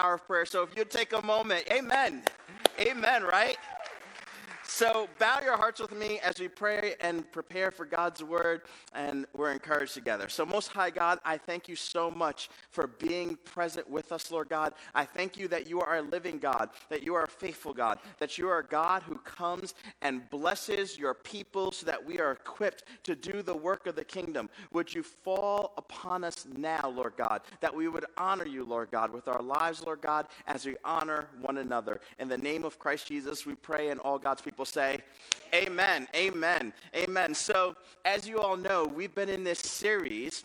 power of prayer. So if you'd take a moment, amen. Amen, right? So, bow your hearts with me as we pray and prepare for God's word, and we're encouraged together. So, Most High God, I thank you so much for being present with us, Lord God. I thank you that you are a living God, that you are a faithful God, that you are a God who comes and blesses your people so that we are equipped to do the work of the kingdom. Would you fall upon us now, Lord God, that we would honor you, Lord God, with our lives, Lord God, as we honor one another. In the name of Christ Jesus, we pray, and all God's people people say, Amen, amen, amen. So, as you all know, we've been in this series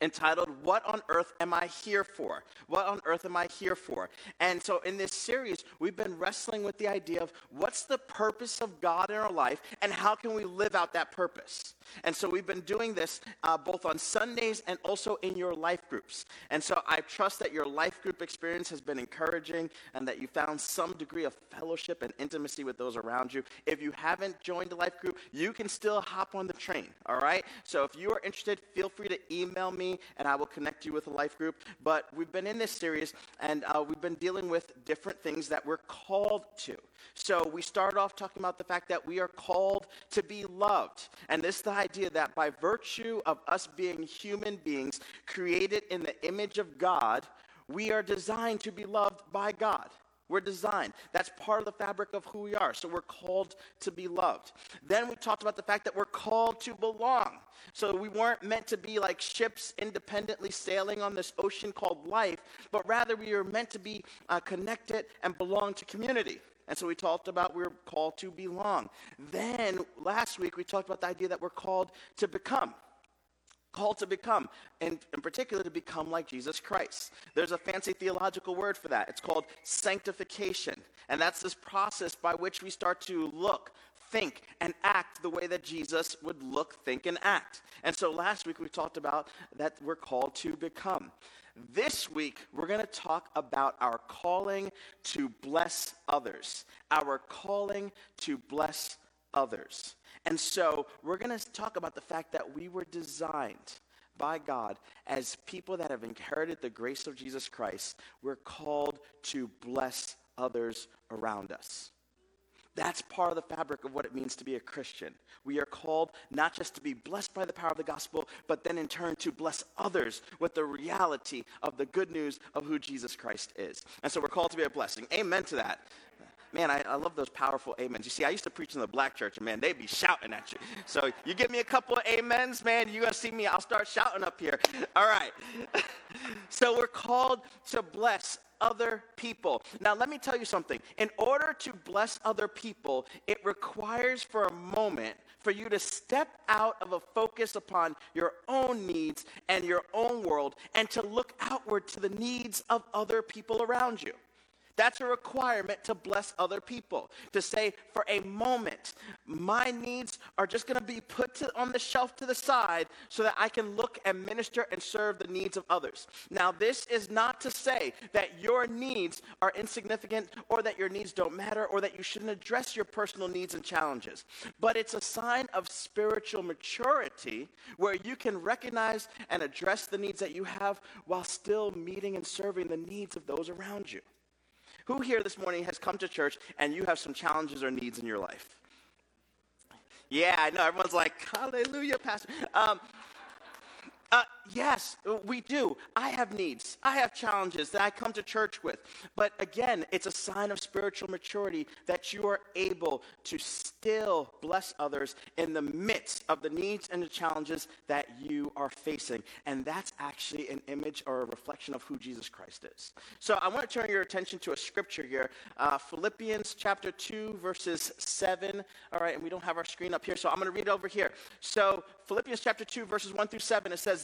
entitled What on Earth Am I Here For? What on Earth Am I Here For? And so in this series, we've been wrestling with the idea of what's the purpose of God in our life and how can we live out that purpose? And so we've been doing this uh, both on Sundays and also in your life groups. And so I trust that your life group experience has been encouraging and that you found some degree of fellowship and intimacy with those around you. If you haven't joined a life group, you can still hop on the train, all right? So if you are interested, feel free to email me and I will connect you with a life group. But we've been in this series and uh, we've been dealing with different things that we're called to. So we started off talking about the fact that we are called to be loved. And this is the idea that by virtue of us being human beings created in the image of God, we are designed to be loved by God. We're designed. That's part of the fabric of who we are. So we're called to be loved. Then we talked about the fact that we're called to belong. So we weren't meant to be like ships independently sailing on this ocean called life, but rather we are meant to be uh, connected and belong to community. And so we talked about we are called to belong. Then last week we talked about the idea that we're called to become. Called to become, and in particular to become like Jesus Christ. There's a fancy theological word for that. It's called sanctification. And that's this process by which we start to look, think, and act the way that Jesus would look, think, and act. And so last week we talked about that we're called to become. This week, we're going to talk about our calling to bless others. Our calling to bless others. And so, we're going to talk about the fact that we were designed by God as people that have inherited the grace of Jesus Christ. We're called to bless others around us. That's part of the fabric of what it means to be a Christian. We are called not just to be blessed by the power of the gospel, but then in turn to bless others with the reality of the good news of who Jesus Christ is. And so we're called to be a blessing. Amen to that. Man, I, I love those powerful amens. You see, I used to preach in the black church, and man, they'd be shouting at you. So you give me a couple of amens, man, you're going to see me. I'll start shouting up here. All right. so we're called to bless other people. Now, let me tell you something. In order to bless other people, it requires for a moment for you to step out of a focus upon your own needs and your own world and to look outward to the needs of other people around you. That's a requirement to bless other people. To say, for a moment, my needs are just going to be put to, on the shelf to the side so that I can look and minister and serve the needs of others. Now, this is not to say that your needs are insignificant or that your needs don't matter or that you shouldn't address your personal needs and challenges. But it's a sign of spiritual maturity where you can recognize and address the needs that you have while still meeting and serving the needs of those around you. Who here this morning has come to church and you have some challenges or needs in your life? Yeah, I know. Everyone's like, hallelujah, Pastor. Um, uh, yes, we do. I have needs. I have challenges that I come to church with. But again, it's a sign of spiritual maturity that you are able to still bless others in the midst of the needs and the challenges that you are facing. And that's actually an image or a reflection of who Jesus Christ is. So I want to turn your attention to a scripture here uh, Philippians chapter 2, verses 7. All right, and we don't have our screen up here, so I'm going to read it over here. So Philippians chapter 2, verses 1 through 7, it says,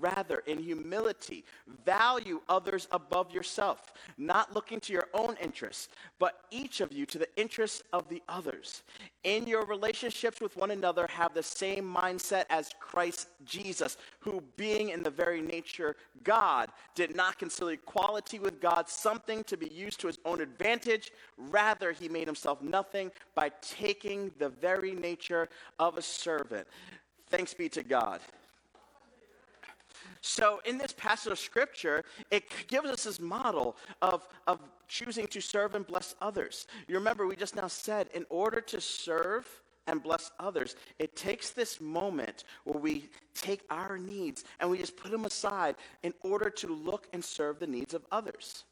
Rather, in humility, value others above yourself, not looking to your own interests, but each of you to the interests of the others. In your relationships with one another, have the same mindset as Christ Jesus, who, being in the very nature God, did not consider equality with God something to be used to his own advantage. Rather, he made himself nothing by taking the very nature of a servant. Thanks be to God. So, in this passage of scripture, it gives us this model of, of choosing to serve and bless others. You remember, we just now said, in order to serve and bless others, it takes this moment where we take our needs and we just put them aside in order to look and serve the needs of others.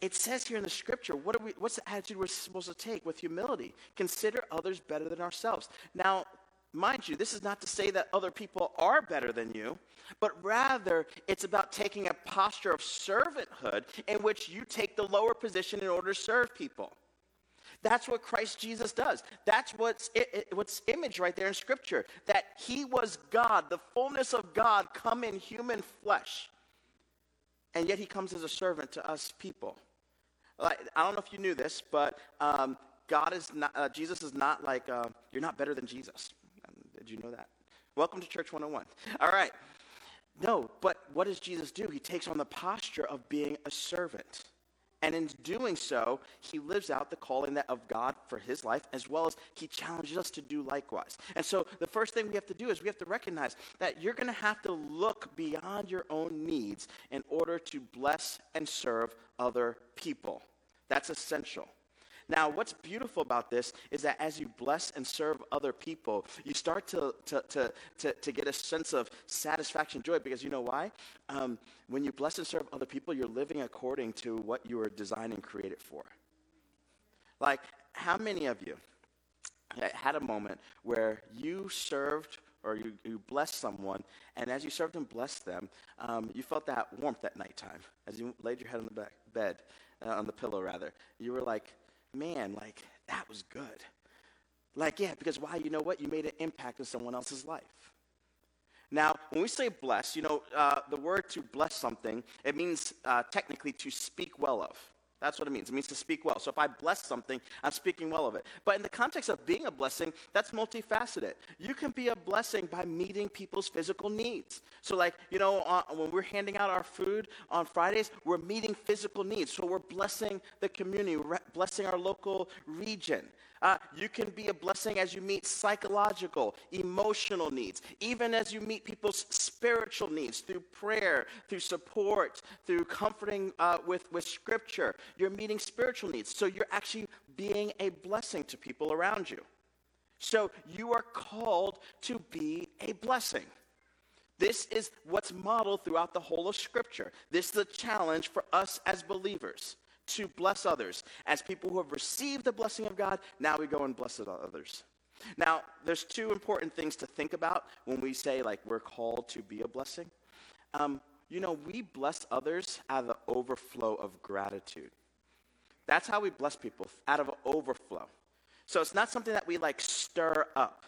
It says here in the scripture, what are we, what's the attitude we're supposed to take with humility? Consider others better than ourselves. Now, mind you, this is not to say that other people are better than you, but rather it's about taking a posture of servanthood in which you take the lower position in order to serve people. That's what Christ Jesus does. That's what's, it, what's image right there in Scripture. That he was God, the fullness of God come in human flesh. And yet he comes as a servant to us people. Like, I don't know if you knew this, but um, God is not, uh, Jesus is not like, uh, you're not better than Jesus. Did you know that? Welcome to Church 101. All right. No, but what does Jesus do? He takes on the posture of being a servant. And in doing so, he lives out the calling that of God for his life, as well as he challenges us to do likewise. And so the first thing we have to do is we have to recognize that you're going to have to look beyond your own needs in order to bless and serve other people. That's essential. Now, what's beautiful about this is that as you bless and serve other people, you start to, to, to, to, to get a sense of satisfaction, joy, because you know why? Um, when you bless and serve other people, you're living according to what you were designed and created for. Like, how many of you had a moment where you served or you, you blessed someone, and as you served and blessed them, um, you felt that warmth at nighttime as you laid your head on the back, bed, uh, on the pillow rather. You were like, man, like, that was good. Like, yeah, because why? You know what? You made an impact in someone else's life. Now, when we say bless, you know, uh, the word to bless something, it means uh, technically to speak well of. That's what it means. It means to speak well. So if I bless something, I'm speaking well of it. But in the context of being a blessing, that's multifaceted. You can be a blessing by meeting people's physical needs. So, like, you know, uh, when we're handing out our food on Fridays, we're meeting physical needs. So we're blessing the community, we're blessing our local region. Uh, you can be a blessing as you meet psychological, emotional needs, even as you meet people's spiritual needs through prayer, through support, through comforting uh, with, with scripture. You're meeting spiritual needs. So you're actually being a blessing to people around you. So you are called to be a blessing. This is what's modeled throughout the whole of Scripture. This is a challenge for us as believers to bless others. As people who have received the blessing of God, now we go and bless others. Now, there's two important things to think about when we say, like, we're called to be a blessing. Um, you know, we bless others out of the overflow of gratitude. That's how we bless people, out of overflow. So it's not something that we like stir up.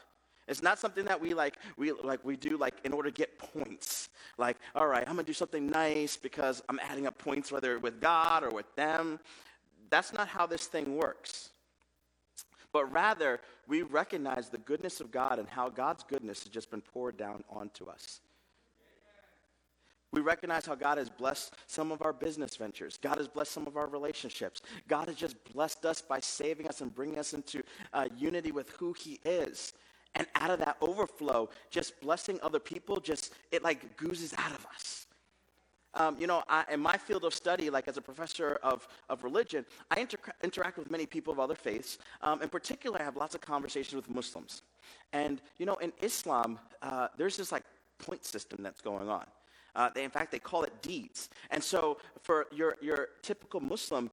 It's not something that we like we like we do like in order to get points. Like, all right, I'm gonna do something nice because I'm adding up points whether with God or with them. That's not how this thing works. But rather, we recognize the goodness of God and how God's goodness has just been poured down onto us. We recognize how God has blessed some of our business ventures. God has blessed some of our relationships. God has just blessed us by saving us and bringing us into uh, unity with who He is. And out of that overflow, just blessing other people, just it like oozes out of us. Um, you know, I, in my field of study, like as a professor of, of religion, I inter- interact with many people of other faiths. Um, in particular, I have lots of conversations with Muslims. And, you know, in Islam, uh, there's this like point system that's going on. Uh, they, in fact, they call it deeds. And so for your, your typical Muslim,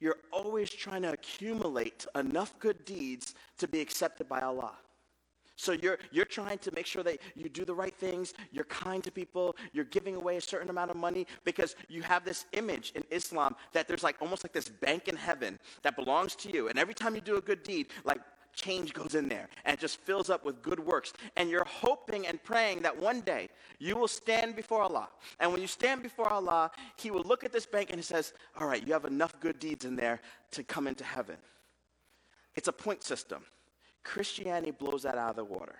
you're always trying to accumulate enough good deeds to be accepted by Allah. So you're, you're trying to make sure that you do the right things, you're kind to people, you're giving away a certain amount of money because you have this image in Islam that there's like almost like this bank in heaven that belongs to you. And every time you do a good deed, like change goes in there and it just fills up with good works. And you're hoping and praying that one day you will stand before Allah. And when you stand before Allah, He will look at this bank and He says, All right, you have enough good deeds in there to come into heaven. It's a point system. Christianity blows that out of the water.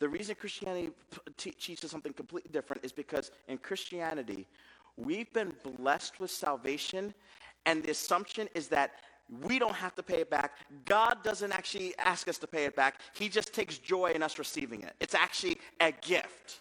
The reason Christianity teaches something completely different is because in Christianity, we've been blessed with salvation, and the assumption is that we don't have to pay it back. God doesn't actually ask us to pay it back. He just takes joy in us receiving it. It's actually a gift.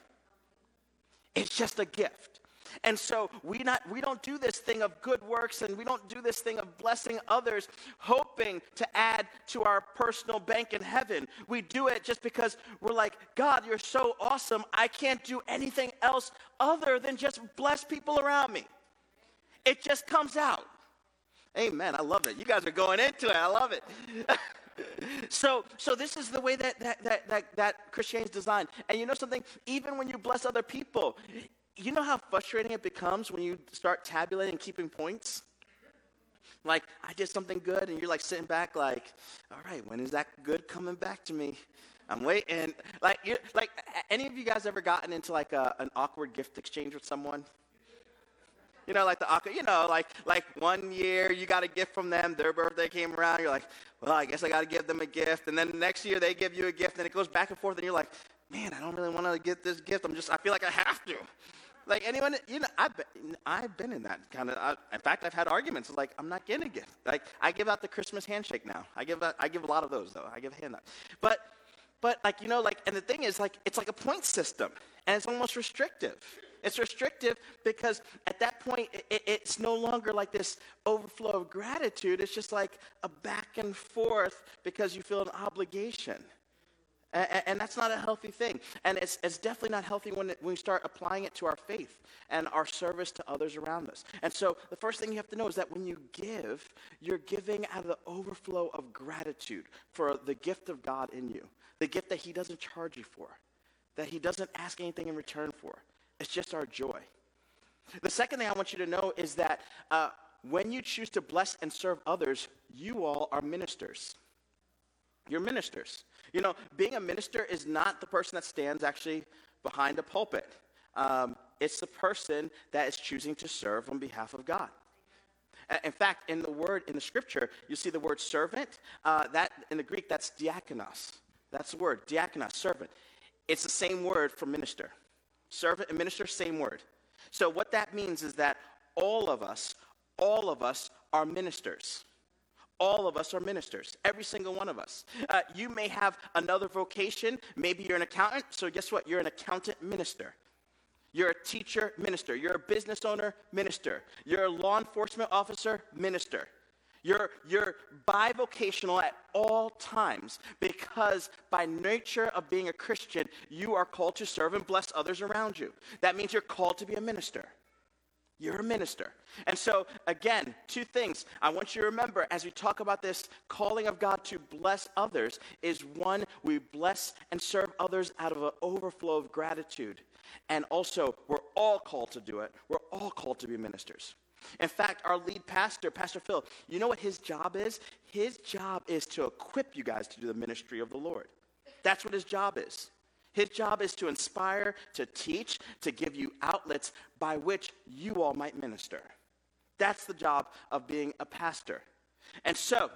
It's just a gift. And so we not we don't do this thing of good works and we don't do this thing of blessing others hoping to add to our personal bank in heaven. We do it just because we're like, God, you're so awesome. I can't do anything else other than just bless people around me. It just comes out. Amen. I love it. You guys are going into it. I love it. so so this is the way that that, that that that is designed. And you know something? Even when you bless other people, you know how frustrating it becomes when you start tabulating and keeping points? Like, I did something good, and you're like sitting back, like, all right, when is that good coming back to me? I'm waiting. Like, you like, any of you guys ever gotten into like a, an awkward gift exchange with someone? You know, like the awkward, you know, like like one year you got a gift from them, their birthday came around, you're like, well, I guess I got to give them a gift, and then the next year they give you a gift, and it goes back and forth, and you're like, man, I don't really want to get this gift. I'm just, I feel like I have to. Like anyone, you know, I've been, I've been in that kind of. Uh, in fact, I've had arguments. Like I'm not getting a gift. Like I give out the Christmas handshake now. I give out, I give a lot of those though. I give a hand out. But, but like you know, like and the thing is, like it's like a point system, and it's almost restrictive. It's restrictive because at that point, it, it's no longer like this overflow of gratitude. It's just like a back and forth because you feel an obligation. And, and, that's not a healthy thing. And it's, it's definitely not healthy when, it, when we start applying it to our faith and our service to others around us. And so the first thing you have to know is that when you give, you're giving out of the overflow of gratitude for the gift of God in you, the gift that He doesn't charge you for, that He doesn't ask anything in return for. It's just our joy. The second thing I want you to know is that uh, when you choose to bless and serve others, you all are ministers. You're ministers. You know, being a minister is not the person that stands actually behind a pulpit. Um, it's the person that is choosing to serve on behalf of God. In fact, in the word in the scripture, you see the word servant. Uh, that in the Greek, that's diakonos. That's the word diakonos, servant. It's the same word for minister. Servant and minister, same word. So what that means is that all of us, all of us are ministers. All of us are ministers, every single one of us. Uh, you may have another vocation. Maybe you're an accountant. So, guess what? You're an accountant minister. You're a teacher minister. You're a business owner minister. You're a law enforcement officer minister. You're, you're bivocational at all times because, by nature of being a Christian, you are called to serve and bless others around you. That means you're called to be a minister. You're a minister. And so, again, two things I want you to remember as we talk about this calling of God to bless others is one, we bless and serve others out of an overflow of gratitude. And also, we're all called to do it. We're all called to be ministers. In fact, our lead pastor, Pastor Phil, you know what his job is? His job is to equip you guys to do the ministry of the Lord. That's what his job is. His job is to inspire, to teach, to give you outlets by which you all might minister. That's the job of being a pastor. And so,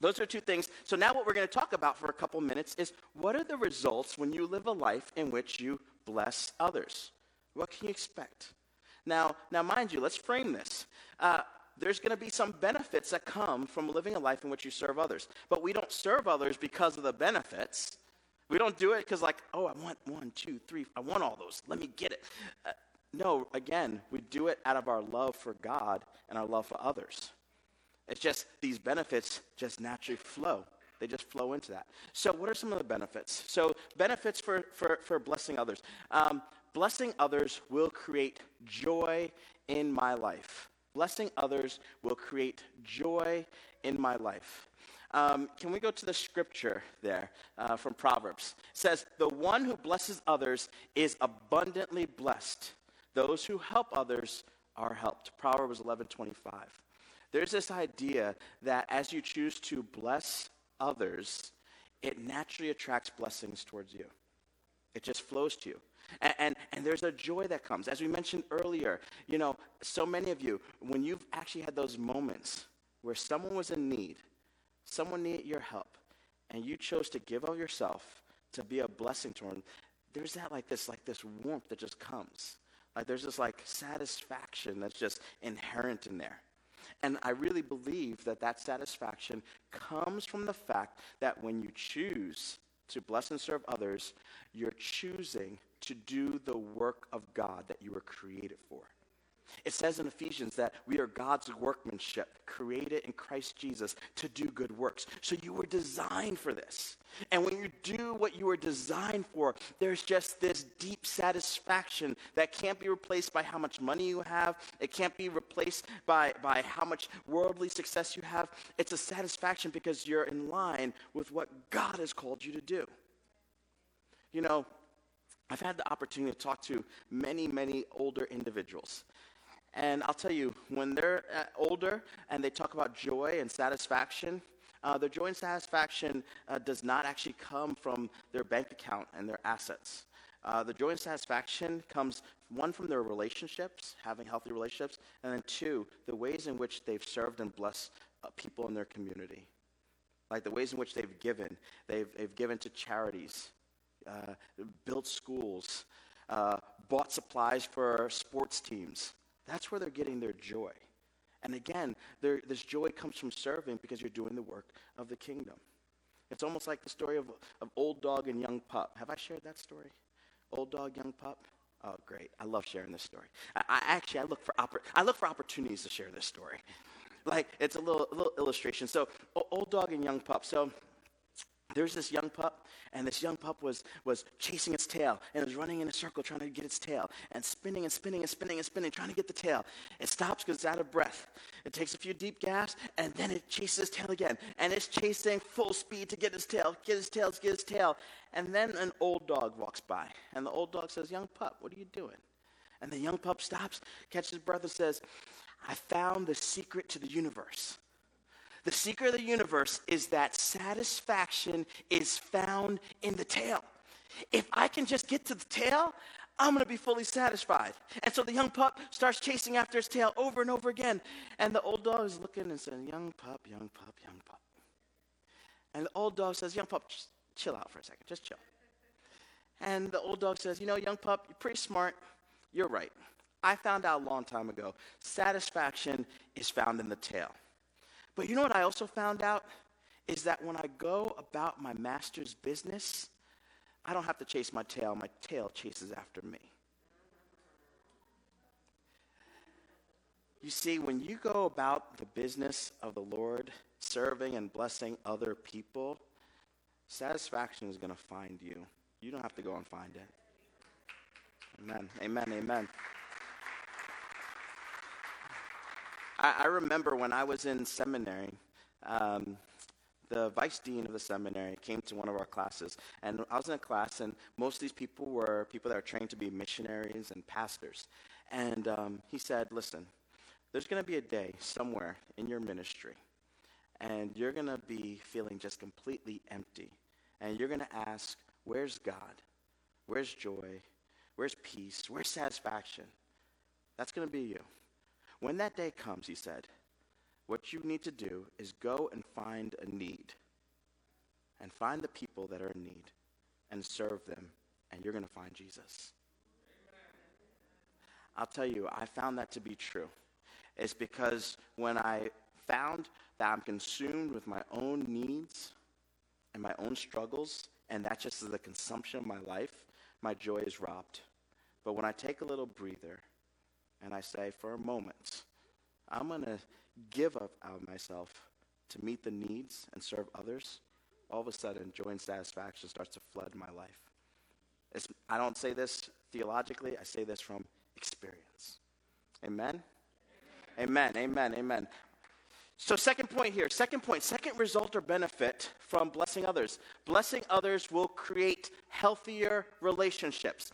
those are two things. So, now what we're going to talk about for a couple minutes is what are the results when you live a life in which you bless others? What can you expect? Now, now mind you, let's frame this. Uh, there's going to be some benefits that come from living a life in which you serve others. But we don't serve others because of the benefits. We don't do it because, like, oh, I want one, two, three, I want all those. Let me get it. Uh, no, again, we do it out of our love for God and our love for others. It's just these benefits just naturally flow. They just flow into that. So, what are some of the benefits? So, benefits for, for, for blessing others. Um, blessing others will create joy in my life. Blessing others will create joy in my life. Um, can we go to the scripture there uh, from Proverbs? It says, The one who blesses others is abundantly blessed. Those who help others are helped. Proverbs 11 25. There's this idea that as you choose to bless others, it naturally attracts blessings towards you. It just flows to you. And, and, and, there's a joy that comes. As we mentioned earlier, you know, so many of you, when you've actually had those moments where someone was in need, someone needed your help, and you chose to give of yourself to be a blessing to them, there's that like this, like this warmth that just comes. Like there's this like satisfaction that's just inherent in there. And I really believe that that satisfaction comes from the fact that when you choose to bless and serve others, you're choosing to do the work of God that you were created for. It says in Ephesians that we are God's workmanship, created in Christ Jesus to do good works. So you were designed for this. And when you do what you were designed for, there's just this deep satisfaction that can't be replaced by how much money you have. It can't be replaced by, by how much worldly success you have. It's a satisfaction because you're in line with what God has called you to do. You know, I've had the opportunity to talk to many, many older individuals. And I'll tell you, when they're uh, older and they talk about joy and satisfaction, uh, their joy and satisfaction uh, does not actually come from their bank account and their assets. Uh, the joy and satisfaction comes, one, from their relationships, having healthy relationships, and then two, the ways in which they've served and blessed uh, people in their community. Like the ways in which they've given. They've, they've given to charities, uh, built schools, bought supplies for sports teams. That's where they're getting their joy. And again, this joy comes from serving because you're doing the work of the kingdom. It's almost like the story of, of old dog and young pup. Have I shared that story? Old dog, young pup? Oh, great. I love sharing this story. I, I actually, I look, for oppor- I look for opportunities to share this story. Like, it's a little, a little illustration. So, old dog and young pup. So, there's this young pup, and this young pup was, was chasing its tail, and it was running in a circle trying to get its tail, and spinning and spinning and spinning and spinning, trying to get the tail. It stops because it's out of breath. It takes a few deep gasps, and then it chases its tail again, and it's chasing full speed to get its tail, get its tail, get its tail. And then an old dog walks by, and the old dog says, Young pup, what are you doing? And the young pup stops, catches breath, and says, I found the secret to the universe. The secret of the universe is that satisfaction is found in the tail. If I can just get to the tail, I'm going to be fully satisfied. And so the young pup starts chasing after his tail over and over again. And the old dog is looking and saying, Young pup, young pup, young pup. And the old dog says, Young pup, just chill out for a second, just chill. And the old dog says, You know, young pup, you're pretty smart. You're right. I found out a long time ago satisfaction is found in the tail. But you know what I also found out? Is that when I go about my master's business, I don't have to chase my tail, my tail chases after me. You see, when you go about the business of the Lord, serving and blessing other people, satisfaction is going to find you. You don't have to go and find it. Amen. Amen. Amen. I, I remember when I was in seminary, um, the vice dean of the seminary came to one of our classes. And I was in a class, and most of these people were people that are trained to be missionaries and pastors. And um, he said, Listen, there's going to be a day somewhere in your ministry, and you're going to be feeling just completely empty. And you're going to ask, Where's God? Where's joy? Where's peace? Where's satisfaction? That's going to be you. When that day comes, he said, what you need to do is go and find a need and find the people that are in need and serve them, and you're going to find Jesus. I'll tell you, I found that to be true. It's because when I found that I'm consumed with my own needs and my own struggles, and that just is the consumption of my life, my joy is robbed. But when I take a little breather and I say, for a moment, I'm going to give up of myself to meet the needs and serve others, all of a sudden, joy and satisfaction starts to flood my life. It's, I don't say this theologically, I say this from experience. Amen? Amen, amen, amen. So, second point here, second point, second result or benefit from blessing others. Blessing others will create healthier relationships.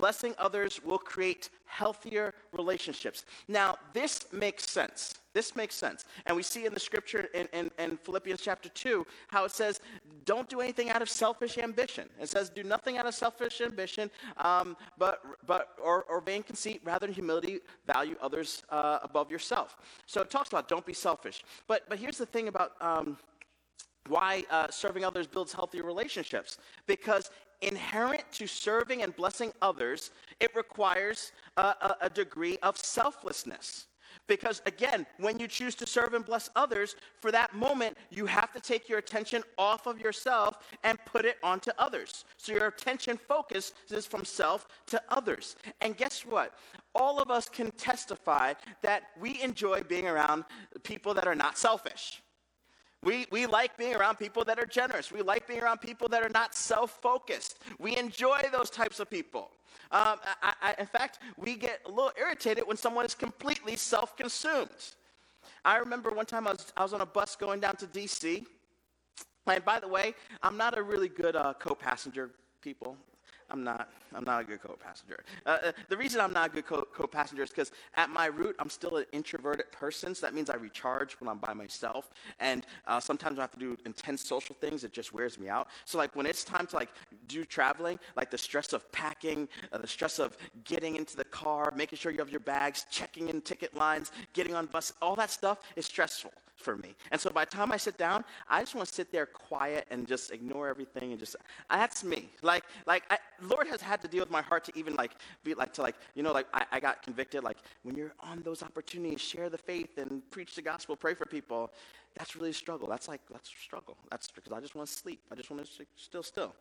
Blessing others will create healthier relationships. Now, this makes sense. This makes sense. And we see in the scripture in, in, in, Philippians chapter 2 how it says, don't do anything out of selfish ambition. It says, do nothing out of selfish ambition, um, but, but, or, or vain conceit, rather than humility, value others uh, above yourself. So it talks about don't be selfish. But, but here's the thing about um, why uh, serving others builds healthy relationships. Because inherent to serving and blessing others, it requires a, a, degree of selflessness. Because again, when you choose to serve and bless others, for that moment, you have to take your attention off of yourself and put it onto others. So your attention focus is from self to others. And guess what? All of us can testify that we enjoy being around people that are not selfish. We, we like being around people that are generous. We like being around people that are not self focused. We enjoy those types of people. Um, I, I, in fact, we get a little irritated when someone is completely self consumed. I remember one time I was, I was on a bus going down to DC. And by the way, I'm not a really good uh, co passenger people. I'm not. I'm not a good co-passenger. Uh, uh, the reason I'm not a good co- co-passenger is because at my root, I'm still an introverted person. So that means I recharge when I'm by myself, and uh, sometimes I have to do intense social things. It just wears me out. So like when it's time to like do traveling, like the stress of packing, uh, the stress of getting into the car, making sure you have your bags, checking in ticket lines, getting on bus, all that stuff is stressful for me. And so by the time I sit down, I just want to sit there quiet and just ignore everything and just that's me. Like like I, Lord has had to deal with my heart to even like be like to like you know like I, I got convicted like when you're on those opportunities, share the faith and preach the gospel, pray for people. That's really a struggle. That's like that's a struggle. That's because I just want to sleep. I just want to still still.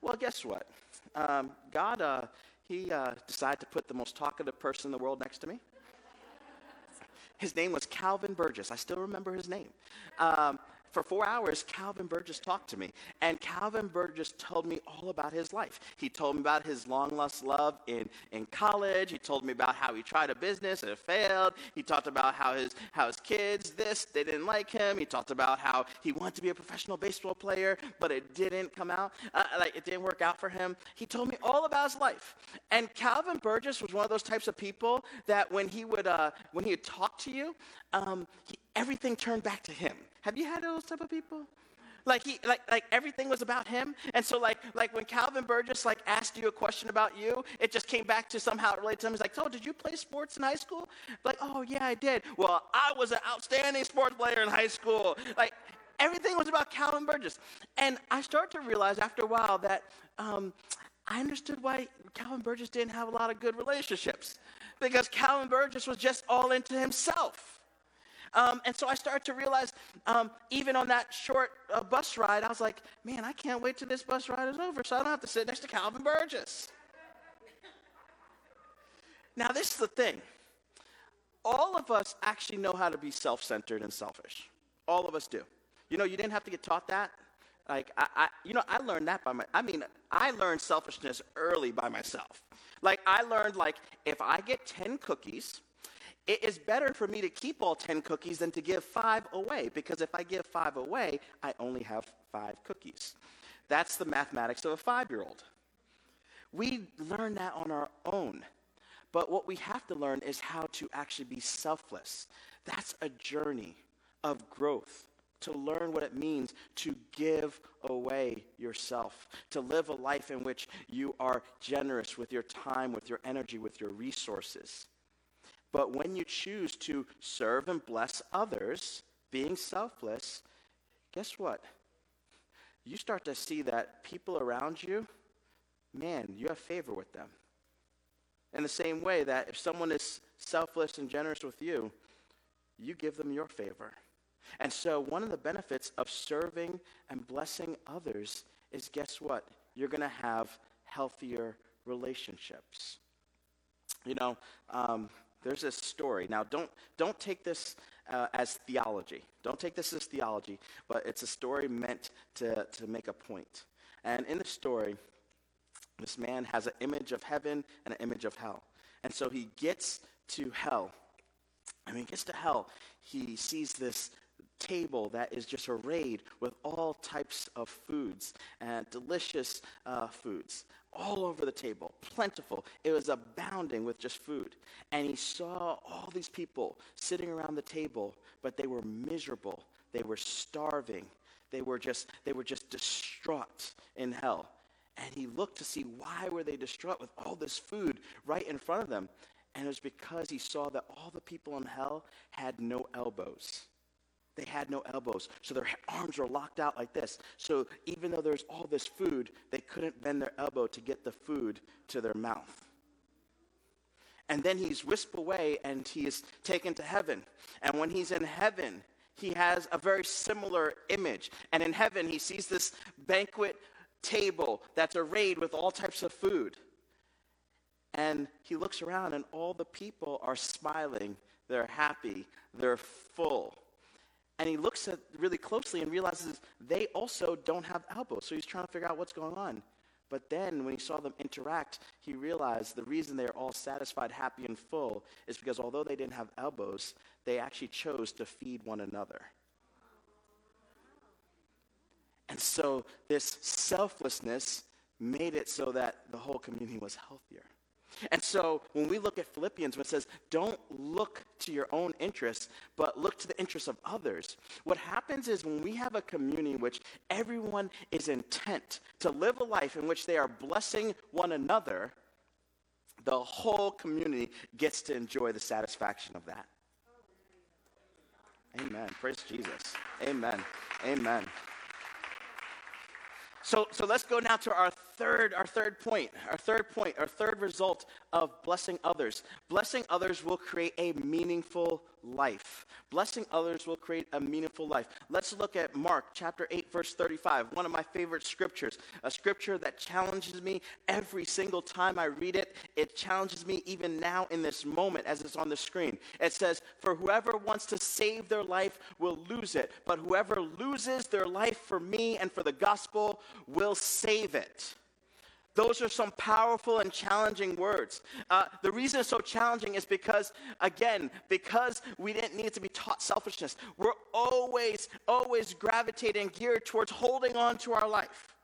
Well, guess what? Um, God, uh, He uh, decided to put the most talkative person in the world next to me. His name was Calvin Burgess. I still remember his name. Um, for four hours, Calvin Burgess talked to me. And Calvin Burgess told me all about his life. He told me about his long lost love in, in college. He told me about how he tried a business and it failed. He talked about how his, how his kids, this, they didn't like him. He talked about how he wanted to be a professional baseball player, but it didn't come out. Uh, like, it didn't work out for him. He told me all about his life. And Calvin Burgess was one of those types of people that when he would, uh, when he would talk to you, um, he, everything turned back to him. Have you had those type of people? Like he, like, like everything was about him, and so like, like when Calvin Burgess like asked you a question about you, it just came back to somehow related to him. He's like, "Oh, did you play sports in high school?" Like, "Oh yeah, I did." Well, I was an outstanding sports player in high school. Like, everything was about Calvin Burgess, and I started to realize after a while that um, I understood why Calvin Burgess didn't have a lot of good relationships, because Calvin Burgess was just all into himself. Um, and so I started to realize, um, even on that short uh, bus ride, I was like, man, I can't wait till this bus ride is over so I don't have to sit next to Calvin Burgess. now, this is the thing all of us actually know how to be self centered and selfish. All of us do. You know, you didn't have to get taught that. Like, I, I, you know, I learned that by my, I mean, I learned selfishness early by myself. Like, I learned, like, if I get 10 cookies, it is better for me to keep all 10 cookies than to give five away, because if I give five away, I only have five cookies. That's the mathematics of a five year old. We learn that on our own. But what we have to learn is how to actually be selfless. That's a journey of growth to learn what it means to give away yourself, to live a life in which you are generous with your time, with your energy, with your resources. But when you choose to serve and bless others, being selfless, guess what? You start to see that people around you, man, you have favor with them. In the same way that if someone is selfless and generous with you, you give them your favor. And so, one of the benefits of serving and blessing others is guess what? You're going to have healthier relationships. You know, um, there's this story. Now, don't, don't take this uh, as theology. Don't take this as theology, but it's a story meant to, to make a point. And in the story, this man has an image of heaven and an image of hell. And so he gets to hell. And when he gets to hell, he sees this, table that is just arrayed with all types of foods and delicious uh, foods all over the table, plentiful. It was abounding with just food. And he saw all these people sitting around the table, but they were miserable. They were starving. They were just, they were just distraught in hell. And he looked to see why were they distraught with all this food right in front of them. And it was because he saw that all the people in hell had no elbows. They had no elbows. So their arms were locked out like this. So even though there's all this food, they couldn't bend their elbow to get the food to their mouth. And then he's whisked away and he is taken to heaven. And when he's in heaven, he has a very similar image. And in heaven, he sees this banquet table that's arrayed with all types of food. And he looks around, and all the people are smiling. They're happy. They're full. And he looks at really closely and realizes they also don't have elbows. So he's trying to figure out what's going on. But then when he saw them interact, he realized the reason they're all satisfied, happy, and full is because although they didn't have elbows, they actually chose to feed one another. And so this selflessness made it so that the whole community was healthier. And so when we look at Philippians, when it says, don't look to your own interests, but look to the interests of others, what happens is when we have a community in which everyone is intent to live a life in which they are blessing one another, the whole community gets to enjoy the satisfaction of that. Amen. Praise Jesus. Amen. Amen. So, so let's go now to our third, our third point, our third point, our third result of blessing others. Blessing others will create a meaningful life. Blessing others will create a meaningful life. Let's look at Mark chapter 8, verse 35, one of my favorite scriptures, a scripture that challenges me every single time I read it. It challenges me even now in this moment as it's on the screen. It says, For whoever wants to save their life will lose it, but whoever loses their life for me and for the gospel will save it. Those are some powerful and challenging words. Uh, the reason it's so challenging is because, again, because we didn't need to be taught selfishness. We're always, always gravitating geared towards holding on to our life.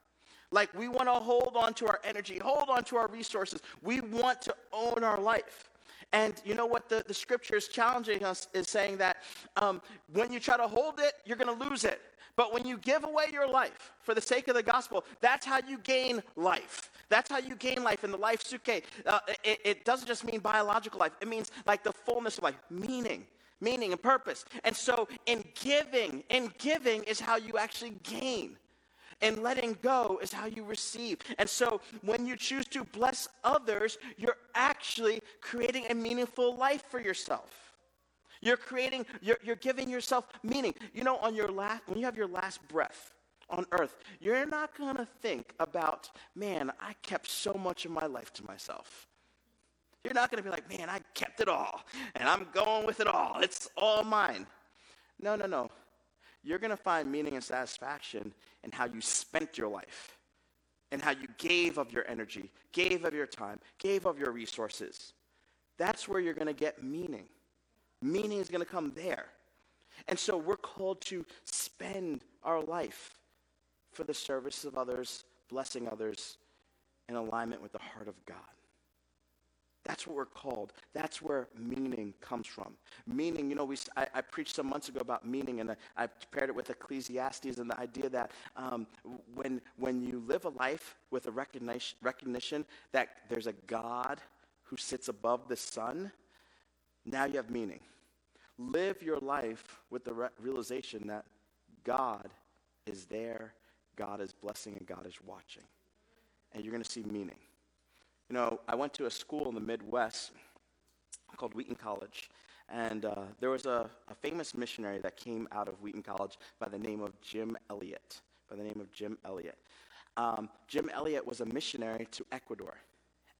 Like we want to hold on to our energy, hold on to our resources. We want to own our life. And you know what the, the scripture is challenging us is saying that um, when you try to hold it, you're going to lose it. But when you give away your life for the sake of the gospel, that's how you gain life. That's how you gain life in the life psuche. Uh, it, it doesn't just mean biological life, it means like the fullness of life, meaning meaning and purpose. And so in giving, in giving is how you actually gain. And letting go is how you receive. And so when you choose to bless others, you're actually creating a meaningful life for yourself. You're creating, you're, you're giving yourself meaning. You know, on your last, when you have your last breath on earth, you're not going to think about, man, I kept so much of my life to myself. You're not going to be like, man, I kept it all and I'm going with it all. It's all mine. No, no, no. You're going to find meaning and satisfaction in how you spent your life and how you gave of your energy, gave of your time, gave of your resources. That's where you're going to get meaning. Meaning is going to come there. And so we're called to spend our life for the service of others, blessing others, in alignment with the heart of God. That's what we're called. That's where meaning comes from. Meaning, you know, we, I, I preached some months ago about meaning, and I, I paired it with Ecclesiastes and the idea that um, when, when you live a life with a recognition, recognition that there's a God who sits above the sun, now you have meaning. Live your life with the re- realization that God is there, God is blessing, and God is watching. And you're going to see meaning. You know, I went to a school in the Midwest called Wheaton College. And uh, there was a, a, famous missionary that came out of Wheaton College by the name of Jim Elliot. By the name of Jim Elliot. Um, Jim Elliot was a missionary to Ecuador.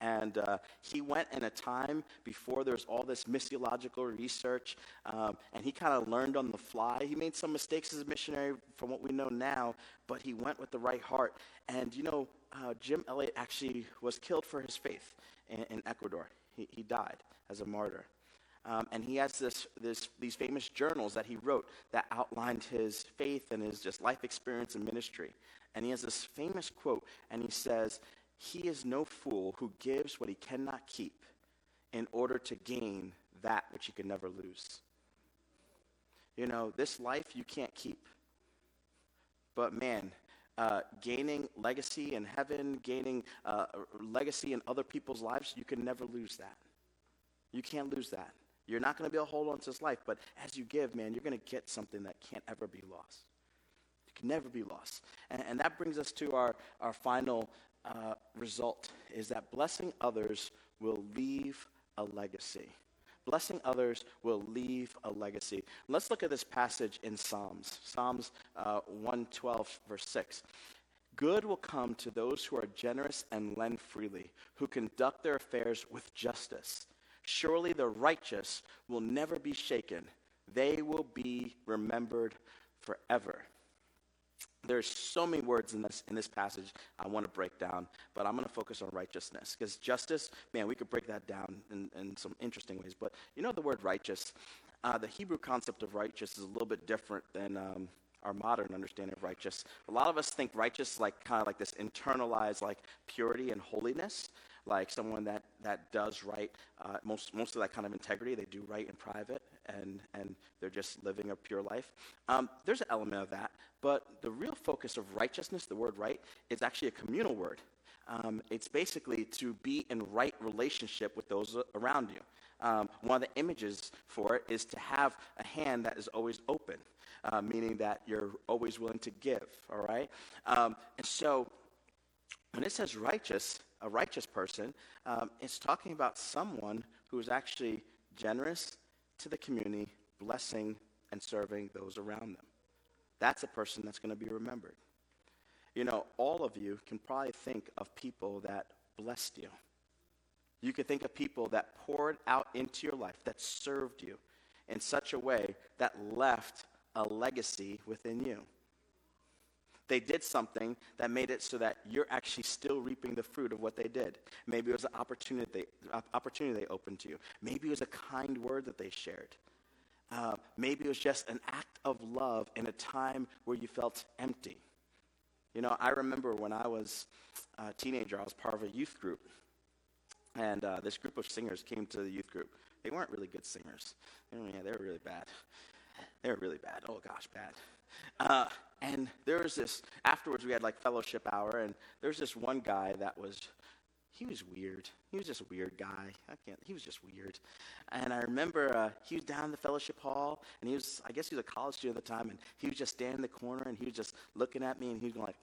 And uh, he went in a time before there was all this missiological research, um, and he kind of learned on the fly. He made some mistakes as a missionary from what we know now, but he went with the right heart. And you know, uh, Jim Elliot actually was killed for his faith in, in Ecuador. He, he, died as a martyr. Um, and he has this, this, these famous journals that he wrote that outlined his faith and his just life experience and ministry. And he has this famous quote, and he says, He is no fool who gives what he cannot keep in order to gain that which he could never lose. You know, this life you can't keep. But man, uh, gaining legacy in heaven, gaining uh, legacy in other people's lives, you can never lose that. You can't lose that. You're not going to be able to hold on to this life, but as you give, man, you're going to get something that can't ever be lost. It can never be lost. And, and that brings us to our, our final uh, result is that blessing others will leave a legacy. Blessing others will leave a legacy. Let's look at this passage in Psalms. Psalms uh, 112, verse 6. Good will come to those who are generous and lend freely, who conduct their affairs with justice. Surely the righteous will never be shaken, they will be remembered forever. There's so many words in this in this passage I want to break down, but I'm going to focus on righteousness because justice, man, we could break that down in, in some interesting ways. But you know the word righteous, uh, the Hebrew concept of righteous is a little bit different than um, our modern understanding of righteous. A lot of us think righteous like kind of like this internalized like purity and holiness, like someone that that does right. Uh, most most of that kind of integrity, they do right in private, and and they're just living a pure life. Um, there's an element of that, but the real focus of righteousness, the word right, is actually a communal word. Um, it's basically to be in right relationship with those around you. Um, one of the images for it is to have a hand that is always open, uh, meaning that you're always willing to give, all right? Um, and so when it says righteous, a righteous person, um, it's talking about someone who is actually generous to the community, blessing and serving those around them. That's a person that's going to be remembered. You know, all of you can probably think of people that blessed you. You could think of people that poured out into your life, that served you in such a way that left a legacy within you. They did something that made it so that you're actually still reaping the fruit of what they did. Maybe it was an opportunity they, opportunity they opened to you. Maybe it was a kind word that they shared. Uh, maybe it was just an act of love in a time where you felt empty. You know, I remember when I was a teenager, I was part of a youth group. And uh, this group of singers came to the youth group. They weren't really good singers. yeah, they were really bad. They were really bad. Oh, gosh, bad. Uh, and there was this, afterwards, we had like fellowship hour, and there was this one guy that was he was weird. He was just a weird guy. I can't. He was just weird. And I remember uh, he was down in the fellowship hall, and he was, I guess he was a college student at the time, and he was just standing in the corner, and he was just looking at me, and he was going like,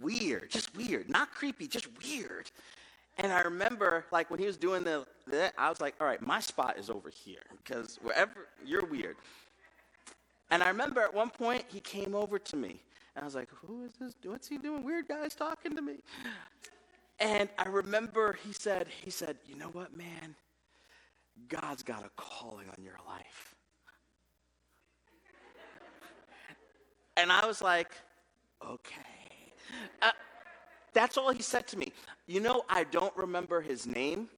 weird, just weird, not creepy, just weird. And I remember, like, when he was doing the, the I was like, all right, my spot is over here, because wherever, you're weird. And I remember at one point, he came over to me, and I was like, who is this? What's he doing? Weird guy's talking to me. And I remember he said, he said, you know what, man? God's got a calling on your life. and I was like, okay. Uh, that's all he said to me. You know, I don't remember his name.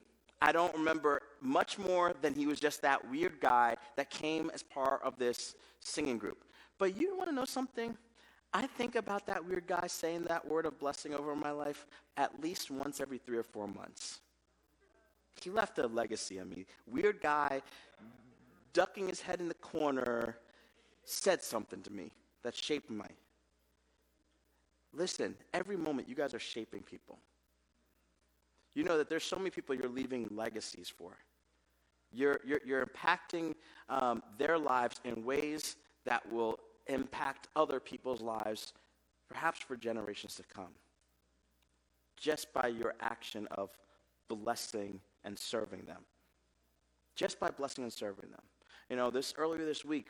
I don't remember much more than he was just that weird guy that came as part of this singing group. But you want to know something? I think about that weird guy saying that word of blessing over my life at least once every three or four months. He left a legacy on me. Weird guy, ducking his head in the corner, said something to me that shaped my. Listen, every moment you guys are shaping people. You know that there's so many people you're leaving legacies for. You're, you're, you're impacting um, their lives in ways that will impact other people's lives, perhaps for generations to come, just by your action of blessing and serving them. Just by blessing and serving them. You know, this earlier this week,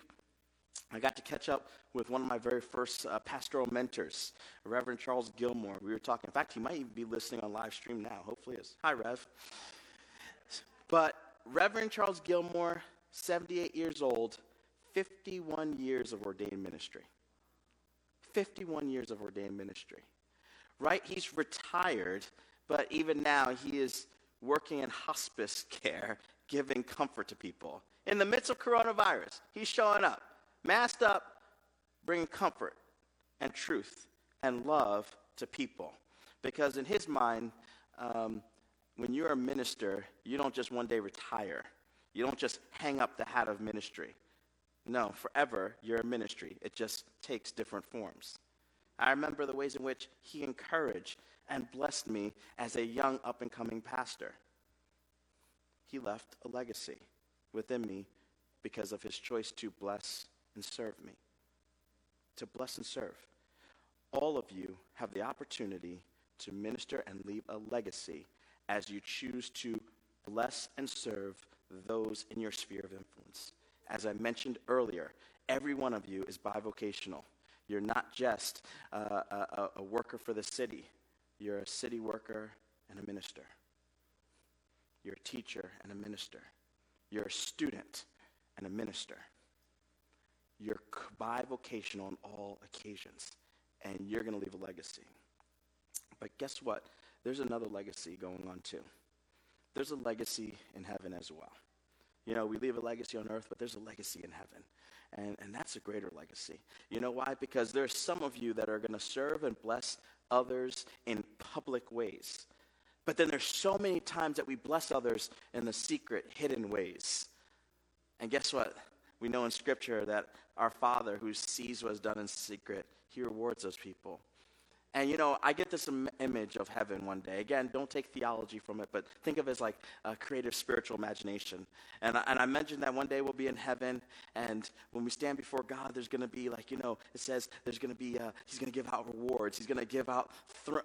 I got to catch up with one of my very first uh, pastoral mentors, Reverend Charles Gilmore. We were talking. In fact, he might even be listening on live stream now. Hopefully, is. Hi, Rev. But Reverend Charles Gilmore, 78 years old, 51 years of ordained ministry. 51 years of ordained ministry. Right? He's retired, but even now he is working in hospice care, giving comfort to people. In the midst of coronavirus, he's showing up, masked up, bringing comfort and truth and love to people. Because in his mind, um, when you're a minister, you don't just one day retire. You don't just hang up the hat of ministry. No, forever you're a ministry. It just takes different forms. I remember the ways in which he encouraged and blessed me as a young up and coming pastor. He left a legacy within me because of his choice to bless and serve me. To bless and serve. All of you have the opportunity to minister and leave a legacy as you choose to bless and serve those in your sphere of influence. As I mentioned earlier, every one of you is bivocational. You're not just uh, a, a worker for the city, you're a city worker and a minister. You're a teacher and a minister. You're a student and a minister. You're bivocational on all occasions, and you're going to leave a legacy. But guess what? There's another legacy going on too. There's a legacy in heaven as well. You know, we leave a legacy on earth, but there's a legacy in heaven. And, and that's a greater legacy. You know why? Because there's some of you that are going to serve and bless others in public ways. But then there's so many times that we bless others in the secret, hidden ways. And guess what? We know in Scripture that our Father who sees what is done in secret, he rewards those people. And you know, I get this Im- image of heaven one day. Again, don't take theology from it, but think of it as like a creative spiritual imagination. And I, and I mentioned that one day we'll be in heaven, and when we stand before God, there's going to be like, you know, it says there's going to be, uh, He's going to give out rewards. He's going to give out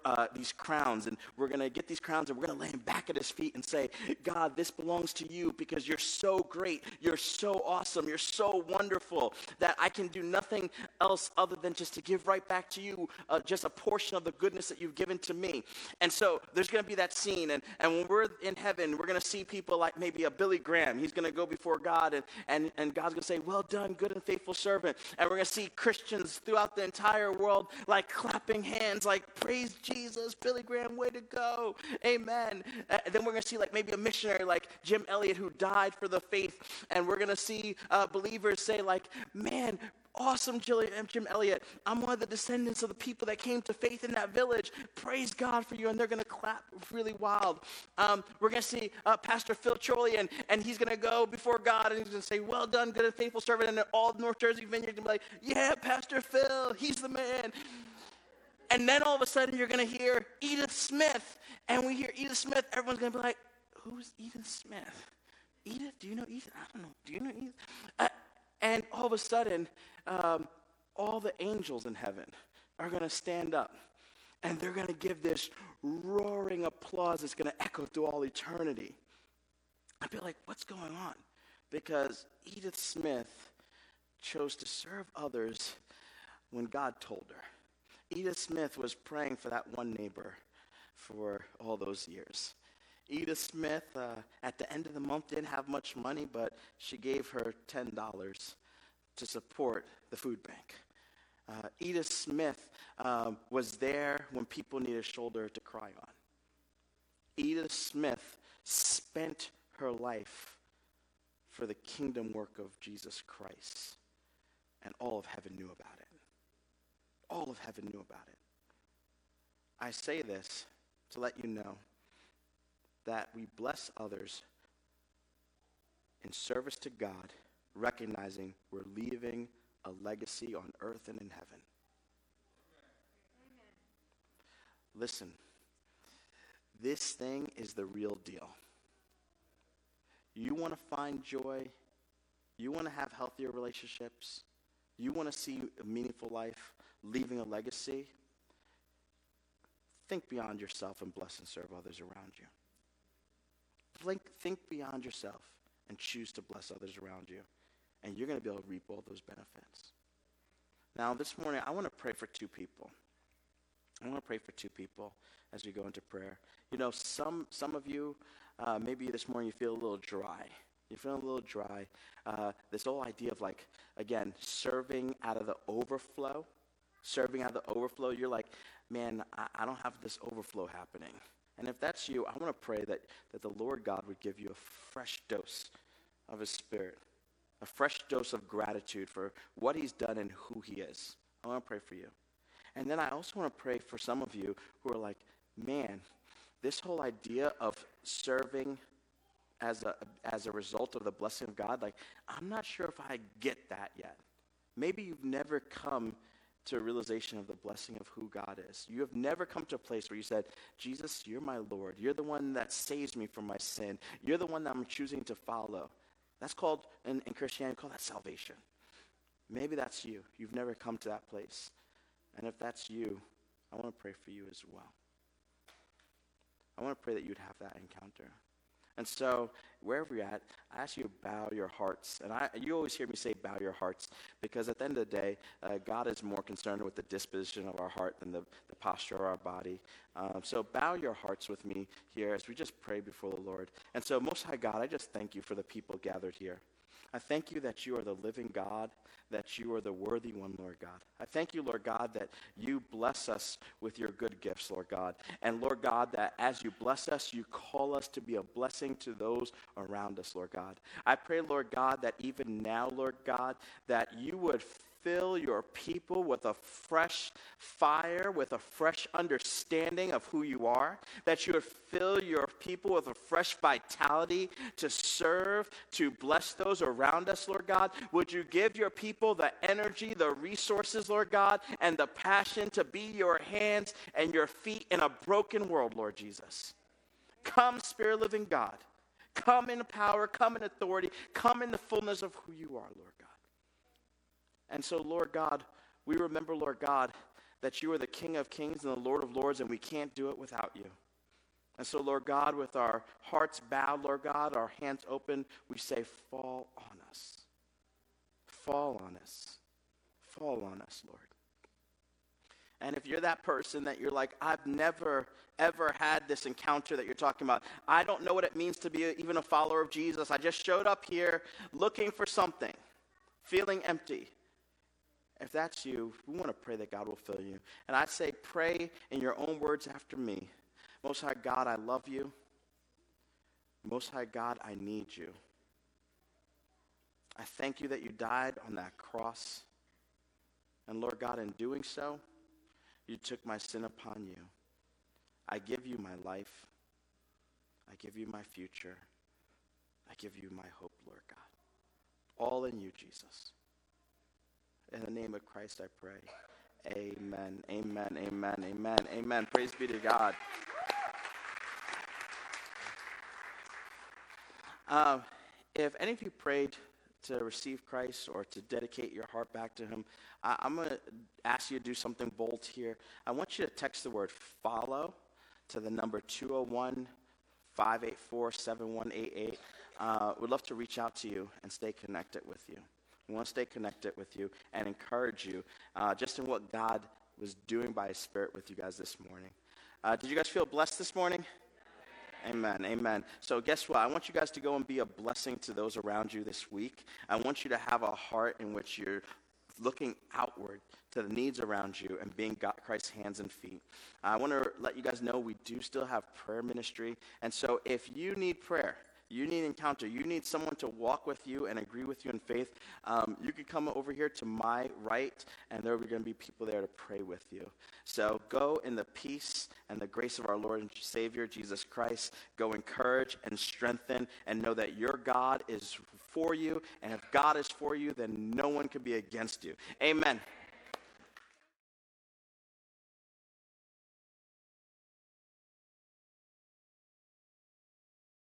uh, these crowns, and we're going to get these crowns, and we're going to lay them back at His feet and say, God, this belongs to you because you're so great. You're so awesome. You're so wonderful that I can do nothing else other than just to give right back to you uh, just a portion portion of the goodness that you've given to me. And so there's going to be that scene. And, and when we're in heaven, we're going to see people like maybe a Billy Graham. He's going to go before God, and, and, and God's going to say, Well done, good and faithful servant. And we're going to see Christians throughout the entire world like clapping hands, like, Praise Jesus, Billy Graham, way to go. Amen. And then we're going to see like maybe a missionary like Jim Elliot who died for the faith. And we're going to see uh, believers say, like, Man, awesome, Jim Elliot. I'm one of the descendants of the people that came to faith in that village. Praise God for you. And they're going to clap really wild. Um, we're going to see uh, Pastor Phil Chorley, and, and he's going to go before God and he's going to say, Well done, good and faithful servant. And all North Jersey Vineyard going to be like, Yeah, Pastor Phil, he's the man. And then all of a sudden, you're going to hear Edith Smith. And we hear Edith Smith, everyone's going to be like, Who's Edith Smith? Edith? Do you know Edith? I don't know. Do you know Edith? Uh, and all of a sudden, um, all the angels in heaven are going to stand up and they're going to give this roaring applause that's going to echo through all eternity. I'd be like, what's going on? Because Edith Smith chose to serve others when God told her. Edith Smith was praying for that one neighbor for all those years. Edith Smith, uh, at the end of the month, didn't have much money, but she gave her $10 to support the food bank. Uh, Edith Smith um, was there when people needed a shoulder to cry on. Edith Smith spent her life for the kingdom work of Jesus Christ, and all of heaven knew about it. All of heaven knew about it. I say this to let you know that we bless others in service to God, recognizing we're leaving a legacy on earth and in heaven. Listen, this thing is the real deal. You want to find joy, you want to have healthier relationships, you want to see a meaningful life, leaving a legacy. Think beyond yourself and bless and serve others around you. Think, think beyond yourself and choose to bless others around you. And you're going to be able to reap all those benefits. Now, this morning, I want to pray for two people. I want to pray for two people as we go into prayer. You know, some, some of you, uh, maybe this morning you feel a little dry. You're feeling a little dry. Uh, this whole idea of like, again, serving out of the overflow, serving out of the overflow, you're like, man, I, I don't have this overflow happening. And if that's you, I want to pray that, that the Lord God would give you a fresh dose of His Spirit, a fresh dose of gratitude for what He's done and who He is. I want to pray for you. And then I also want to pray for some of you who are like, man, this whole idea of serving as a, as a result of the blessing of God, like, I'm not sure if I get that yet. Maybe you've never come to a realization of the blessing of who God is. You have never come to a place where you said, Jesus, you're my Lord. You're the one that saves me from my sin. You're the one that I'm choosing to follow. That's called, in, in Christianity, call that salvation. Maybe that's you. You've never come to that place. And if that's you, I want to pray for you as well. I want to pray that you'd have that encounter. And so, wherever you're at, I ask you to bow your hearts. And I, you always hear me say, bow your hearts, because at the end of the day, uh, God is more concerned with the disposition of our heart than the, the posture of our body. Um, so, bow your hearts with me here as we just pray before the Lord. And so, Most High God, I just thank you for the people gathered here. I thank you that you are the living God, that you are the worthy one, Lord God. I thank you, Lord God, that you bless us with your good gifts, Lord God. And Lord God, that as you bless us, you call us to be a blessing to those around us, Lord God. I pray, Lord God, that even now, Lord God, that you would fill your people with a fresh fire, with a fresh understanding of who you are, that you would fill your people with a fresh vitality to serve, to bless those around us, Lord God. Would you give your people the energy, the resources, Lord God, and the passion to be your hands and your feet in a broken world, Lord Jesus? Come, Spirit living God. Come in power, come in authority, come in the fullness of who you are, Lord God. And so, Lord God, we remember, Lord God, that you are the King of kings and the Lord of lords, and we can't do it without you. And so, Lord God, with our hearts bowed, Lord God, our hands open, we say, Fall on us. Fall on us. Fall on us, Lord. And if you're that person that you're like, I've never, ever had this encounter that you're talking about, I don't know what it means to be even a follower of Jesus. I just showed up here looking for something, feeling empty. If that's you, we want to pray that God will fill you. And I say, pray in your own words after me. Most High God, I love you. Most High God, I need you. I thank you that you died on that cross. And Lord God, in doing so, you took my sin upon you. I give you my life. I give you my future. I give you my hope, Lord God. All in you, Jesus. In the name of Christ, I pray. Amen. Amen. Amen. Amen. Amen. Praise be to God. Um, if any of you prayed to receive Christ or to dedicate your heart back to Him, I, am going to ask you to do something bold here. I want you to text the word follow to the number 201 584 7188. Uh, we'd love to reach out to you and stay connected with you. We want to stay connected with you and encourage you uh, just in what God was doing by His Spirit with you guys this morning. Uh, did you guys feel blessed this morning? Amen. Amen. So, guess what? I want you guys to go and be a blessing to those around you this week. I want you to have a heart in which you're looking outward to the needs around you and being God, Christ's hands and feet. I want to let you guys know we do still have prayer ministry. And so, if you need prayer, you need encounter, you need someone to walk with you and agree with you in faith, um, you can come over here to my right, and there are going to be people there to pray with you. So go in the peace and the grace of our Lord and Savior, Jesus Christ. Go encourage and strengthen, and know that your God is for you. And if God is for you, then no one can be against you. Amen.